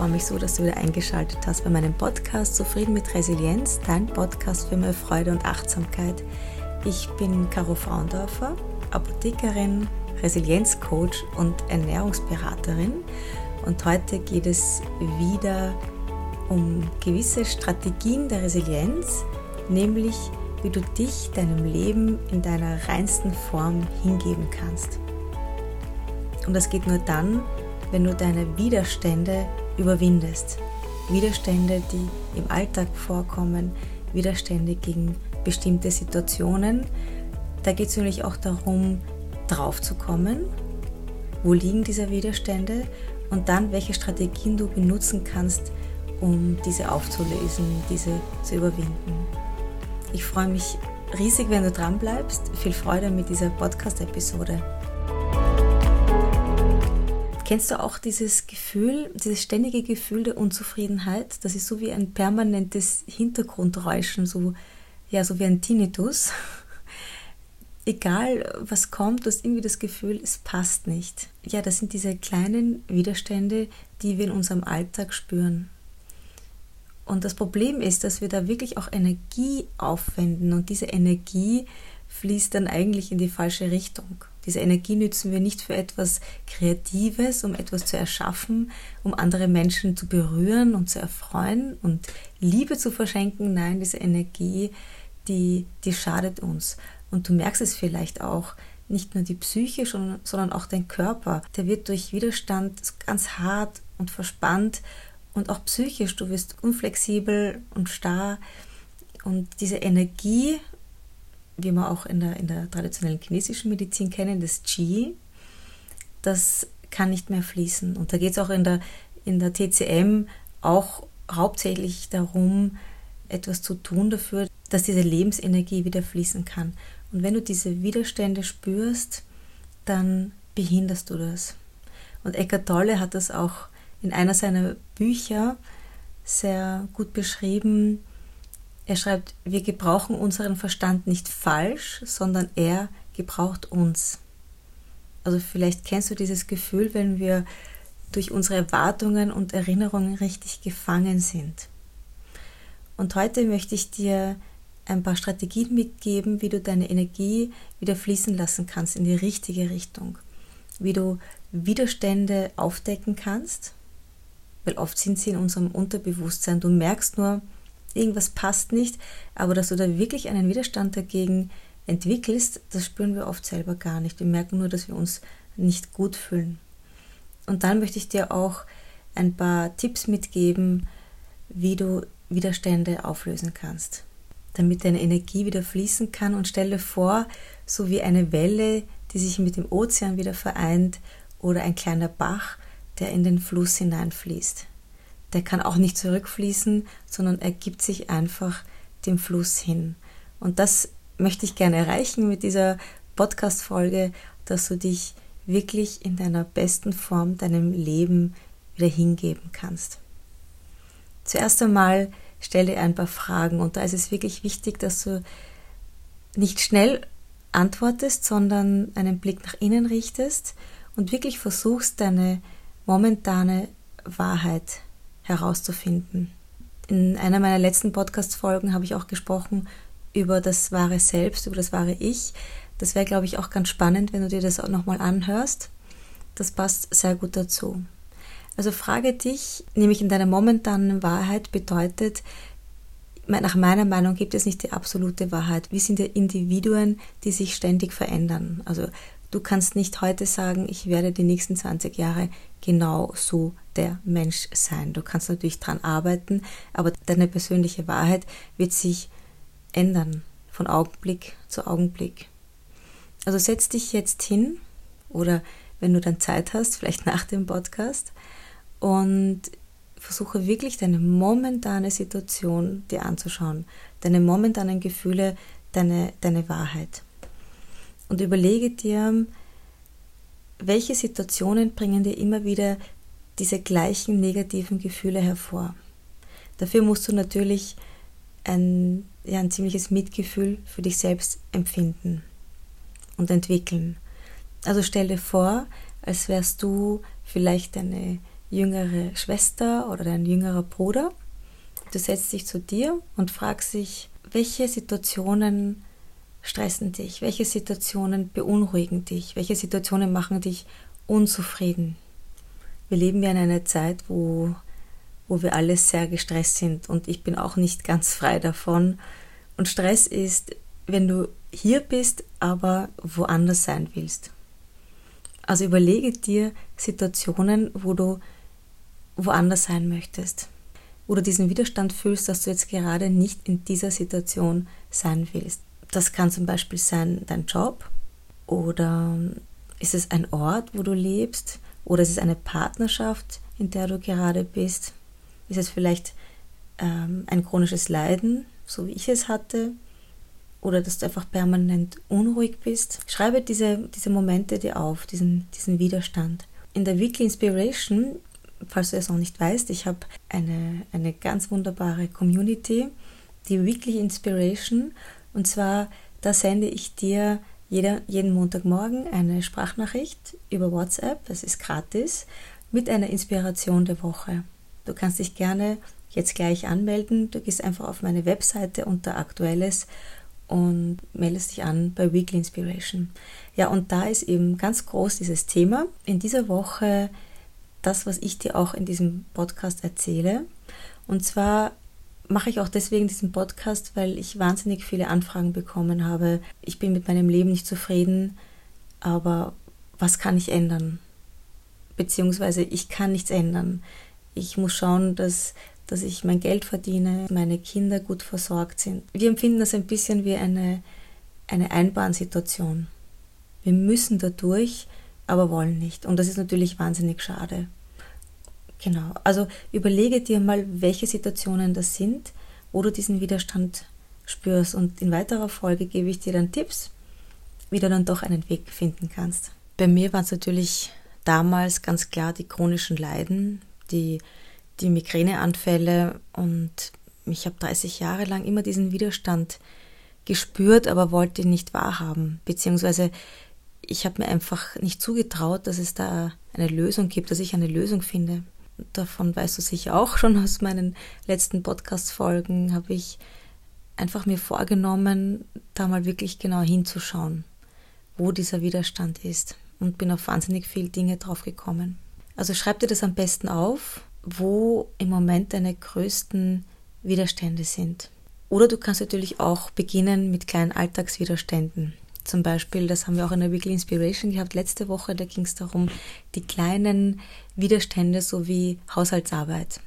Freue mich so, dass du wieder eingeschaltet hast bei meinem Podcast Zufrieden mit Resilienz, dein Podcast für mehr Freude und Achtsamkeit. Ich bin Caro Fraundorfer, Apothekerin, Resilienzcoach und Ernährungsberaterin und heute geht es wieder um gewisse Strategien der Resilienz, nämlich wie du dich deinem Leben in deiner reinsten Form hingeben kannst. Und das geht nur dann, wenn du deine Widerstände überwindest. Widerstände, die im Alltag vorkommen, Widerstände gegen bestimmte Situationen. Da geht es nämlich auch darum, drauf zu kommen, wo liegen diese Widerstände und dann welche Strategien du benutzen kannst, um diese aufzulösen, diese zu überwinden. Ich freue mich riesig, wenn du dran bleibst. Viel Freude mit dieser Podcast-Episode. Kennst du auch dieses Gefühl, dieses ständige Gefühl der Unzufriedenheit? Das ist so wie ein permanentes Hintergrundräuschen, so, ja, so wie ein Tinnitus. Egal was kommt, du hast irgendwie das Gefühl, es passt nicht. Ja, das sind diese kleinen Widerstände, die wir in unserem Alltag spüren. Und das Problem ist, dass wir da wirklich auch Energie aufwenden und diese Energie fließt dann eigentlich in die falsche Richtung. Diese Energie nützen wir nicht für etwas Kreatives, um etwas zu erschaffen, um andere Menschen zu berühren und zu erfreuen und Liebe zu verschenken. Nein, diese Energie, die, die schadet uns. Und du merkst es vielleicht auch, nicht nur die Psyche, sondern auch dein Körper. Der wird durch Widerstand ganz hart und verspannt und auch psychisch. Du wirst unflexibel und starr. Und diese Energie wie wir auch in der, in der traditionellen chinesischen Medizin kennen, das Qi, das kann nicht mehr fließen. Und da geht es auch in der, in der TCM auch hauptsächlich darum, etwas zu tun dafür, dass diese Lebensenergie wieder fließen kann. Und wenn du diese Widerstände spürst, dann behinderst du das. Und Eckhart Tolle hat das auch in einer seiner Bücher sehr gut beschrieben, er schreibt, wir gebrauchen unseren Verstand nicht falsch, sondern er gebraucht uns. Also vielleicht kennst du dieses Gefühl, wenn wir durch unsere Erwartungen und Erinnerungen richtig gefangen sind. Und heute möchte ich dir ein paar Strategien mitgeben, wie du deine Energie wieder fließen lassen kannst in die richtige Richtung. Wie du Widerstände aufdecken kannst, weil oft sind sie in unserem Unterbewusstsein. Du merkst nur, irgendwas passt nicht, aber dass du da wirklich einen Widerstand dagegen entwickelst, das spüren wir oft selber gar nicht. Wir merken nur, dass wir uns nicht gut fühlen. Und dann möchte ich dir auch ein paar Tipps mitgeben, wie du Widerstände auflösen kannst, damit deine Energie wieder fließen kann und stelle vor, so wie eine Welle, die sich mit dem Ozean wieder vereint oder ein kleiner Bach, der in den Fluss hineinfließt der kann auch nicht zurückfließen, sondern er gibt sich einfach dem Fluss hin. Und das möchte ich gerne erreichen mit dieser Podcast-Folge, dass du dich wirklich in deiner besten Form deinem Leben wieder hingeben kannst. Zuerst einmal stelle ein paar Fragen und da ist es wirklich wichtig, dass du nicht schnell antwortest, sondern einen Blick nach innen richtest und wirklich versuchst, deine momentane Wahrheit herauszufinden. In einer meiner letzten Podcast-Folgen habe ich auch gesprochen über das wahre Selbst, über das wahre Ich. Das wäre, glaube ich, auch ganz spannend, wenn du dir das auch nochmal anhörst. Das passt sehr gut dazu. Also frage dich, nämlich in deiner momentanen Wahrheit bedeutet, nach meiner Meinung gibt es nicht die absolute Wahrheit. Wir sind ja Individuen, die sich ständig verändern. Also du kannst nicht heute sagen, ich werde die nächsten 20 Jahre genau so der Mensch sein. Du kannst natürlich dran arbeiten, aber deine persönliche Wahrheit wird sich ändern von Augenblick zu Augenblick. Also setz dich jetzt hin oder wenn du dann Zeit hast, vielleicht nach dem Podcast und versuche wirklich deine momentane Situation dir anzuschauen, deine momentanen Gefühle, deine, deine Wahrheit. Und überlege dir, welche Situationen bringen dir immer wieder diese gleichen negativen Gefühle hervor? Dafür musst du natürlich ein, ja, ein ziemliches Mitgefühl für dich selbst empfinden und entwickeln. Also stell dir vor, als wärst du vielleicht eine jüngere Schwester oder dein jüngerer Bruder. Du setzt dich zu dir und fragst dich, welche Situationen stressen dich, welche Situationen beunruhigen dich, welche Situationen machen dich unzufrieden. Wir leben ja in einer Zeit, wo, wo wir alle sehr gestresst sind und ich bin auch nicht ganz frei davon. Und Stress ist, wenn du hier bist, aber woanders sein willst. Also überlege dir Situationen, wo du woanders sein möchtest, wo du diesen Widerstand fühlst, dass du jetzt gerade nicht in dieser Situation sein willst. Das kann zum Beispiel sein dein Job oder ist es ein Ort, wo du lebst oder ist es eine Partnerschaft, in der du gerade bist? Ist es vielleicht ähm, ein chronisches Leiden, so wie ich es hatte? Oder dass du einfach permanent unruhig bist? Schreibe diese, diese Momente dir auf, diesen, diesen Widerstand. In der Weekly Inspiration, falls du es noch nicht weißt, ich habe eine, eine ganz wunderbare Community, die Weekly Inspiration. Und zwar, da sende ich dir jeder, jeden Montagmorgen eine Sprachnachricht über WhatsApp, das ist gratis, mit einer Inspiration der Woche. Du kannst dich gerne jetzt gleich anmelden. Du gehst einfach auf meine Webseite unter Aktuelles und meldest dich an bei Weekly Inspiration. Ja, und da ist eben ganz groß dieses Thema. In dieser Woche das, was ich dir auch in diesem Podcast erzähle. Und zwar mache ich auch deswegen diesen Podcast, weil ich wahnsinnig viele Anfragen bekommen habe. Ich bin mit meinem Leben nicht zufrieden, aber was kann ich ändern? Beziehungsweise ich kann nichts ändern. Ich muss schauen, dass, dass ich mein Geld verdiene, meine Kinder gut versorgt sind. Wir empfinden das ein bisschen wie eine, eine Einbahnsituation. Wir müssen dadurch, aber wollen nicht. Und das ist natürlich wahnsinnig schade. Genau, also überlege dir mal, welche Situationen das sind, wo du diesen Widerstand spürst. Und in weiterer Folge gebe ich dir dann Tipps, wie du dann doch einen Weg finden kannst. Bei mir waren es natürlich damals ganz klar die chronischen Leiden, die, die Migräneanfälle und ich habe 30 Jahre lang immer diesen Widerstand gespürt, aber wollte ihn nicht wahrhaben. Beziehungsweise ich habe mir einfach nicht zugetraut, dass es da eine Lösung gibt, dass ich eine Lösung finde davon weißt du sicher auch schon aus meinen letzten Podcast-Folgen, habe ich einfach mir vorgenommen, da mal wirklich genau hinzuschauen, wo dieser Widerstand ist und bin auf wahnsinnig viele Dinge drauf gekommen. Also schreib dir das am besten auf, wo im Moment deine größten Widerstände sind. Oder du kannst natürlich auch beginnen mit kleinen Alltagswiderständen. Zum Beispiel, das haben wir auch in der Weekly Inspiration gehabt letzte Woche, da ging es darum, die kleinen Widerstände sowie Haushaltsarbeit.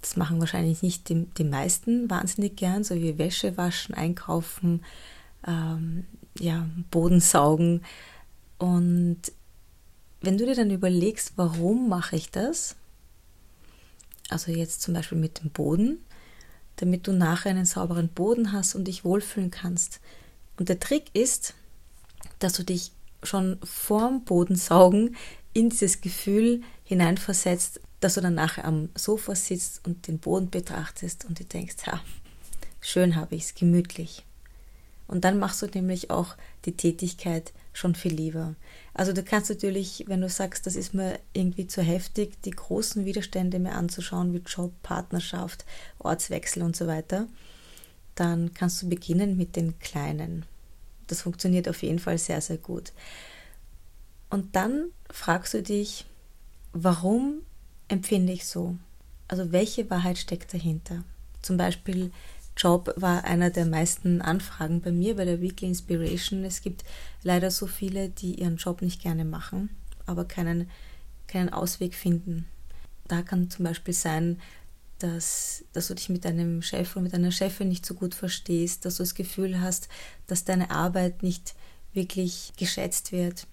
Das machen wahrscheinlich nicht die, die meisten wahnsinnig gern, so wie Wäsche waschen, einkaufen, ähm, ja, Boden saugen. Und wenn du dir dann überlegst, warum mache ich das? Also jetzt zum Beispiel mit dem Boden, damit du nachher einen sauberen Boden hast und dich wohlfühlen kannst. Und der Trick ist, dass du dich schon vorm Bodensaugen in dieses Gefühl hineinversetzt, dass du dann nachher am Sofa sitzt und den Boden betrachtest und dir denkst, ha, schön habe ich es, gemütlich. Und dann machst du nämlich auch die Tätigkeit schon viel lieber. Also du kannst natürlich, wenn du sagst, das ist mir irgendwie zu heftig, die großen Widerstände mir anzuschauen, wie Job, Partnerschaft, Ortswechsel und so weiter, dann kannst du beginnen mit den kleinen. Das funktioniert auf jeden Fall sehr, sehr gut. Und dann fragst du dich, warum empfinde ich so? Also welche Wahrheit steckt dahinter? Zum Beispiel Job war einer der meisten Anfragen bei mir bei der Weekly Inspiration. Es gibt leider so viele, die ihren Job nicht gerne machen, aber keinen, keinen Ausweg finden. Da kann zum Beispiel sein, dass, dass du dich mit deinem Chef oder mit deiner Chefin nicht so gut verstehst, dass du das Gefühl hast, dass deine Arbeit nicht wirklich geschätzt wird.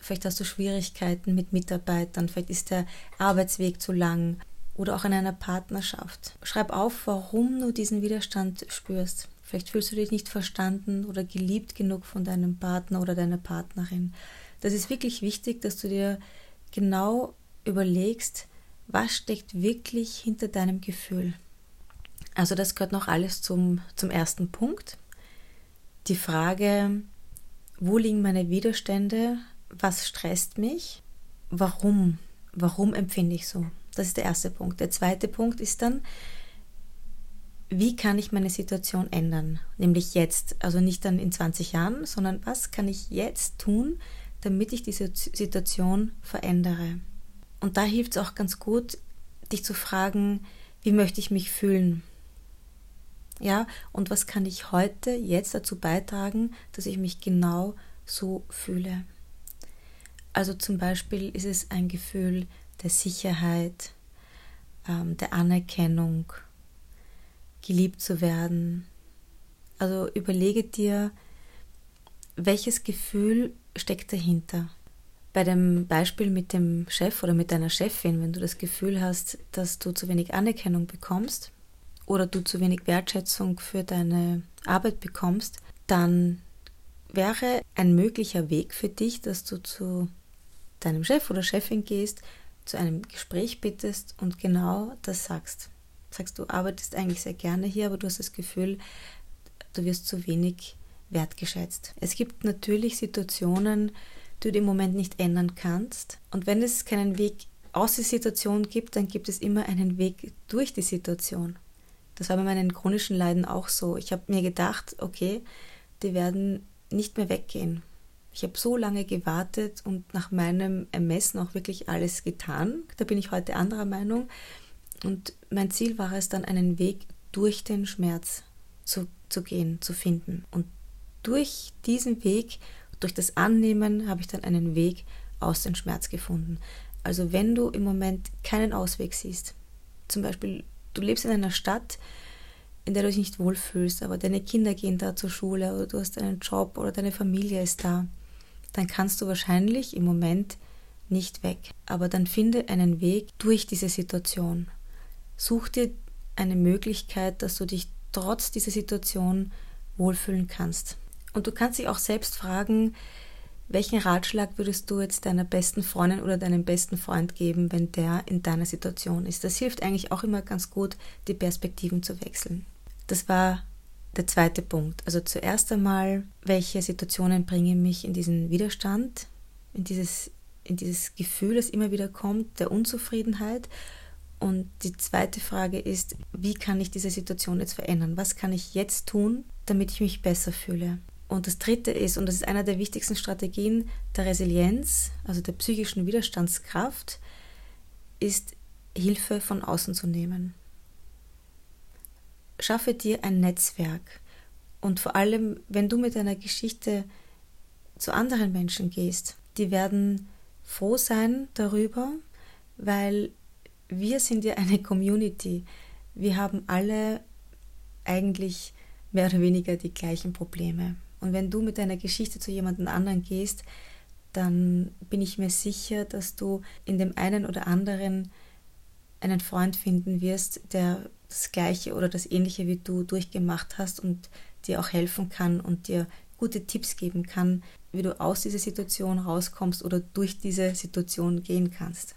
Vielleicht hast du Schwierigkeiten mit Mitarbeitern, vielleicht ist der Arbeitsweg zu lang oder auch in einer Partnerschaft. Schreib auf, warum du diesen Widerstand spürst. Vielleicht fühlst du dich nicht verstanden oder geliebt genug von deinem Partner oder deiner Partnerin. Das ist wirklich wichtig, dass du dir genau überlegst, was steckt wirklich hinter deinem Gefühl. Also das gehört noch alles zum, zum ersten Punkt. Die Frage, wo liegen meine Widerstände? Was stresst mich? Warum warum empfinde ich so? Das ist der erste Punkt. Der zweite Punkt ist dann, wie kann ich meine Situation ändern? Nämlich jetzt, also nicht dann in 20 Jahren, sondern was kann ich jetzt tun, damit ich diese Situation verändere? Und da hilft es auch ganz gut, dich zu fragen, wie möchte ich mich fühlen? Ja, und was kann ich heute, jetzt dazu beitragen, dass ich mich genau so fühle? Also zum Beispiel ist es ein Gefühl der Sicherheit, ähm, der Anerkennung, geliebt zu werden. Also überlege dir, welches Gefühl steckt dahinter. Bei dem Beispiel mit dem Chef oder mit deiner Chefin, wenn du das Gefühl hast, dass du zu wenig Anerkennung bekommst oder du zu wenig Wertschätzung für deine Arbeit bekommst, dann wäre ein möglicher Weg für dich, dass du zu deinem Chef oder Chefin gehst, zu einem Gespräch bittest und genau das sagst. Sagst du, arbeitest eigentlich sehr gerne hier, aber du hast das Gefühl, du wirst zu wenig wertgeschätzt. Es gibt natürlich Situationen, du im Moment nicht ändern kannst. Und wenn es keinen Weg aus der Situation gibt, dann gibt es immer einen Weg durch die Situation. Das war bei meinen chronischen Leiden auch so. Ich habe mir gedacht, okay, die werden nicht mehr weggehen. Ich habe so lange gewartet und nach meinem Ermessen auch wirklich alles getan. Da bin ich heute anderer Meinung. Und mein Ziel war es dann, einen Weg durch den Schmerz zu, zu gehen, zu finden. Und durch diesen Weg, durch das Annehmen, habe ich dann einen Weg aus dem Schmerz gefunden. Also wenn du im Moment keinen Ausweg siehst, zum Beispiel du lebst in einer Stadt, in der du dich nicht wohlfühlst, aber deine Kinder gehen da zur Schule oder du hast einen Job oder deine Familie ist da, dann kannst du wahrscheinlich im Moment nicht weg. Aber dann finde einen Weg durch diese Situation. Such dir eine Möglichkeit, dass du dich trotz dieser Situation wohlfühlen kannst. Und du kannst dich auch selbst fragen, welchen Ratschlag würdest du jetzt deiner besten Freundin oder deinem besten Freund geben, wenn der in deiner Situation ist? Das hilft eigentlich auch immer ganz gut, die Perspektiven zu wechseln. Das war der zweite Punkt. Also zuerst einmal, welche Situationen bringen mich in diesen Widerstand, in dieses, in dieses Gefühl, das immer wieder kommt, der Unzufriedenheit und die zweite Frage ist, wie kann ich diese Situation jetzt verändern? Was kann ich jetzt tun, damit ich mich besser fühle? Und das dritte ist, und das ist einer der wichtigsten Strategien der Resilienz, also der psychischen Widerstandskraft, ist Hilfe von außen zu nehmen. Schaffe dir ein Netzwerk und vor allem, wenn du mit deiner Geschichte zu anderen Menschen gehst, die werden froh sein darüber, weil wir sind ja eine Community. Wir haben alle eigentlich mehr oder weniger die gleichen Probleme. Und wenn du mit deiner Geschichte zu jemandem anderen gehst, dann bin ich mir sicher, dass du in dem einen oder anderen einen Freund finden wirst, der das Gleiche oder das Ähnliche wie du durchgemacht hast und dir auch helfen kann und dir gute Tipps geben kann, wie du aus dieser Situation rauskommst oder durch diese Situation gehen kannst.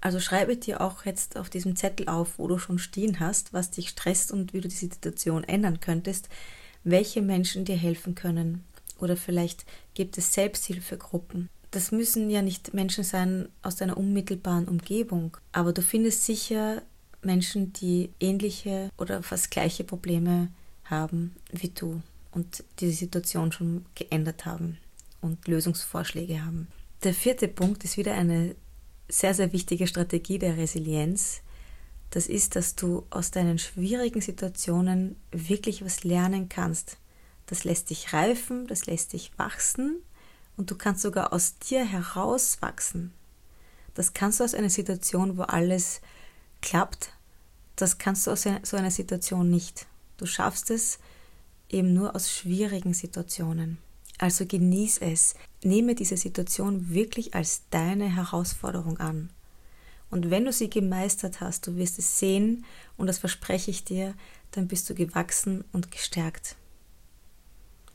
Also schreibe dir auch jetzt auf diesem Zettel auf, wo du schon stehen hast, was dich stresst und wie du die Situation ändern könntest, welche Menschen dir helfen können. Oder vielleicht gibt es Selbsthilfegruppen. Das müssen ja nicht Menschen sein aus deiner unmittelbaren Umgebung, aber du findest sicher Menschen, die ähnliche oder fast gleiche Probleme haben wie du und diese Situation schon geändert haben und Lösungsvorschläge haben. Der vierte Punkt ist wieder eine sehr, sehr wichtige Strategie der Resilienz, das ist, dass du aus deinen schwierigen Situationen wirklich was lernen kannst. Das lässt dich reifen, das lässt dich wachsen und du kannst sogar aus dir herauswachsen. Das kannst du aus einer Situation, wo alles klappt, das kannst du aus so einer Situation nicht. Du schaffst es eben nur aus schwierigen Situationen. Also genieß es. Nehme diese Situation wirklich als deine Herausforderung an. Und wenn du sie gemeistert hast, du wirst es sehen und das verspreche ich dir, dann bist du gewachsen und gestärkt.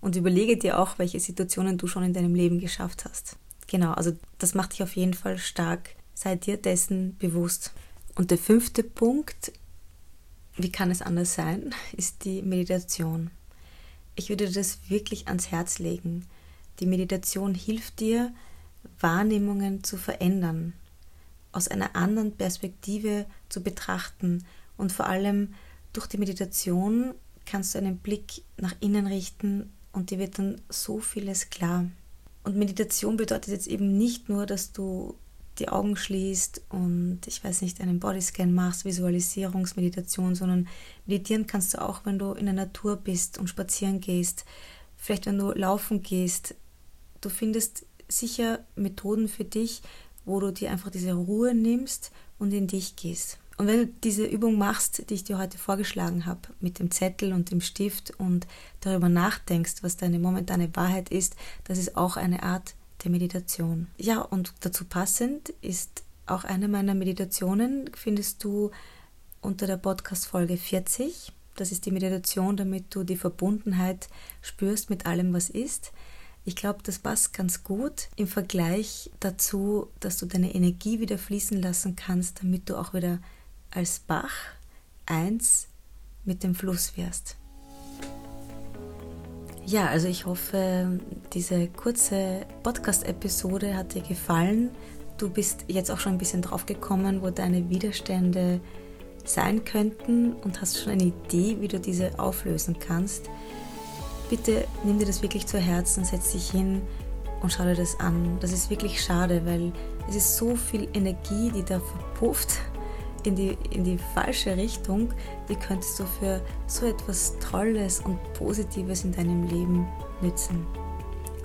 Und überlege dir auch, welche Situationen du schon in deinem Leben geschafft hast. Genau, also das macht dich auf jeden Fall stark. Sei dir dessen bewusst. Und der fünfte Punkt, wie kann es anders sein, ist die Meditation. Ich würde das wirklich ans Herz legen. Die Meditation hilft dir, Wahrnehmungen zu verändern, aus einer anderen Perspektive zu betrachten und vor allem durch die Meditation kannst du einen Blick nach innen richten und dir wird dann so vieles klar. Und Meditation bedeutet jetzt eben nicht nur, dass du die Augen schließt und ich weiß nicht, einen Bodyscan machst, Visualisierungsmeditation, sondern meditieren kannst du auch, wenn du in der Natur bist und spazieren gehst, vielleicht wenn du laufen gehst. Du findest sicher Methoden für dich, wo du dir einfach diese Ruhe nimmst und in dich gehst. Und wenn du diese Übung machst, die ich dir heute vorgeschlagen habe, mit dem Zettel und dem Stift und darüber nachdenkst, was deine momentane Wahrheit ist, das ist auch eine Art der Meditation. Ja, und dazu passend ist auch eine meiner Meditationen, findest du unter der Podcast-Folge 40. Das ist die Meditation, damit du die Verbundenheit spürst mit allem, was ist. Ich glaube, das passt ganz gut im Vergleich dazu, dass du deine Energie wieder fließen lassen kannst, damit du auch wieder als Bach eins mit dem Fluss wirst. Ja, also ich hoffe, diese kurze Podcast-Episode hat dir gefallen. Du bist jetzt auch schon ein bisschen drauf gekommen, wo deine Widerstände sein könnten und hast schon eine Idee, wie du diese auflösen kannst. Bitte nimm dir das wirklich zu Herzen, setz dich hin und schau dir das an. Das ist wirklich schade, weil es ist so viel Energie, die da verpufft in die, in die falsche Richtung, die könntest du für so etwas Tolles und Positives in deinem Leben nützen.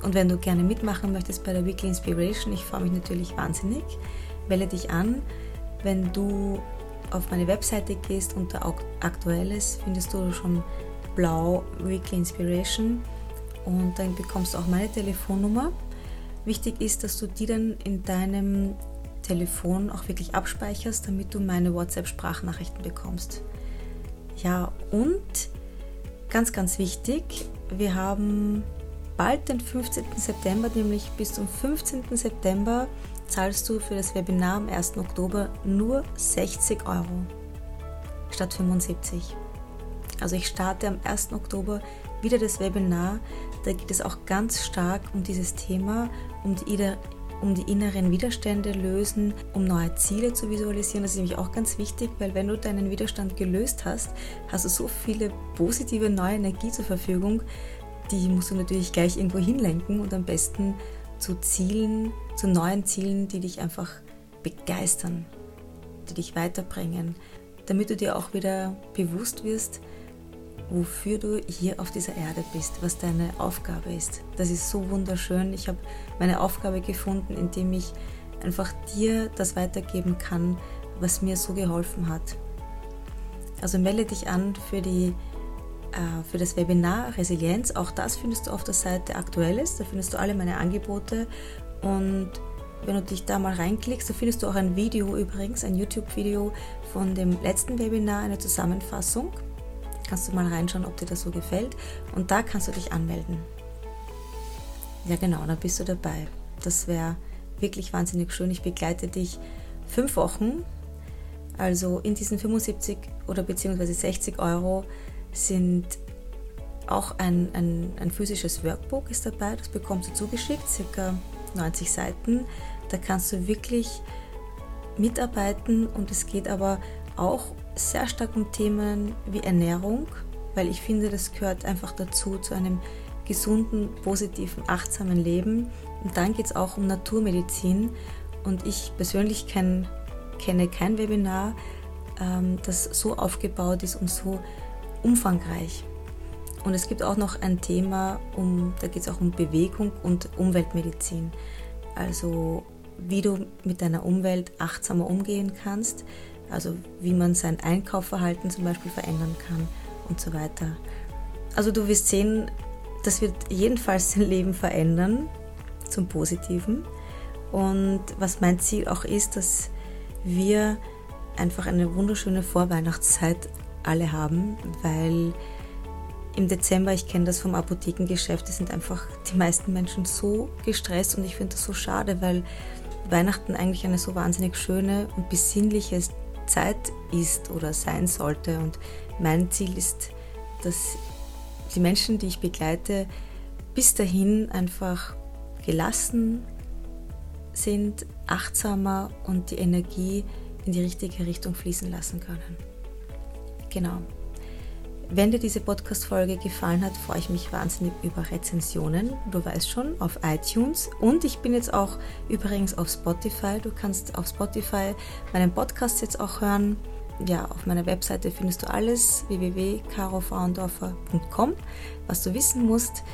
Und wenn du gerne mitmachen möchtest bei der Weekly Inspiration, ich freue mich natürlich wahnsinnig, wähle dich an. Wenn du auf meine Webseite gehst unter Aktuelles, findest du schon blau Weekly Inspiration und dann bekommst du auch meine Telefonnummer. Wichtig ist, dass du die dann in deinem Telefon auch wirklich abspeicherst, damit du meine WhatsApp-Sprachnachrichten bekommst. Ja, und ganz, ganz wichtig, wir haben bald den 15. September, nämlich bis zum 15. September zahlst du für das Webinar am 1. Oktober nur 60 Euro statt 75. Also ich starte am 1. Oktober wieder das Webinar. Da geht es auch ganz stark um dieses Thema, um die um die inneren Widerstände lösen, um neue Ziele zu visualisieren. Das ist nämlich auch ganz wichtig, weil wenn du deinen Widerstand gelöst hast, hast du so viele positive neue Energie zur Verfügung, die musst du natürlich gleich irgendwo hinlenken und am besten zu Zielen, zu neuen Zielen, die dich einfach begeistern, die dich weiterbringen, damit du dir auch wieder bewusst wirst, wofür du hier auf dieser Erde bist, was deine Aufgabe ist. Das ist so wunderschön. Ich habe meine Aufgabe gefunden, indem ich einfach dir das weitergeben kann, was mir so geholfen hat. Also melde dich an für, die, äh, für das Webinar Resilienz. Auch das findest du auf der Seite Aktuelles. Da findest du alle meine Angebote. Und wenn du dich da mal reinklickst, da findest du auch ein Video übrigens, ein YouTube-Video von dem letzten Webinar, eine Zusammenfassung. Kannst du mal reinschauen, ob dir das so gefällt. Und da kannst du dich anmelden. Ja, genau, dann bist du dabei. Das wäre wirklich wahnsinnig schön. Ich begleite dich fünf Wochen. Also in diesen 75 oder beziehungsweise 60 Euro sind auch ein, ein, ein physisches Workbook ist dabei. Das bekommst du zugeschickt, circa 90 Seiten. Da kannst du wirklich mitarbeiten und es geht aber auch sehr stark um Themen wie Ernährung, weil ich finde, das gehört einfach dazu, zu einem gesunden, positiven, achtsamen Leben. Und dann geht es auch um Naturmedizin. Und ich persönlich kenn, kenne kein Webinar, ähm, das so aufgebaut ist und so umfangreich. Und es gibt auch noch ein Thema, um, da geht es auch um Bewegung und Umweltmedizin. Also wie du mit deiner Umwelt achtsamer umgehen kannst, also wie man sein Einkaufverhalten zum Beispiel verändern kann und so weiter. Also du wirst sehen, das wird jedenfalls dein Leben verändern zum Positiven. Und was mein Ziel auch ist, dass wir einfach eine wunderschöne Vorweihnachtszeit alle haben, weil im Dezember, ich kenne das vom Apothekengeschäft, sind einfach die meisten Menschen so gestresst und ich finde das so schade, weil Weihnachten eigentlich eine so wahnsinnig schöne und besinnliche Zeit ist oder sein sollte. Und mein Ziel ist, dass die Menschen, die ich begleite, bis dahin einfach gelassen, sind, achtsamer und die Energie in die richtige Richtung fließen lassen können. Genau. Wenn dir diese Podcast-Folge gefallen hat, freue ich mich wahnsinnig über Rezensionen. Du weißt schon, auf iTunes. Und ich bin jetzt auch übrigens auf Spotify. Du kannst auf Spotify meinen Podcast jetzt auch hören. Ja, auf meiner Webseite findest du alles www.carofrauendorfer.com, was du wissen musst.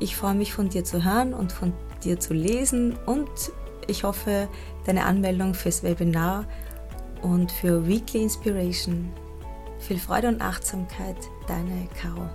Ich freue mich von dir zu hören und von dir zu lesen und ich hoffe, deine Anmeldung fürs Webinar und für Weekly Inspiration viel Freude und Achtsamkeit, deine Caro.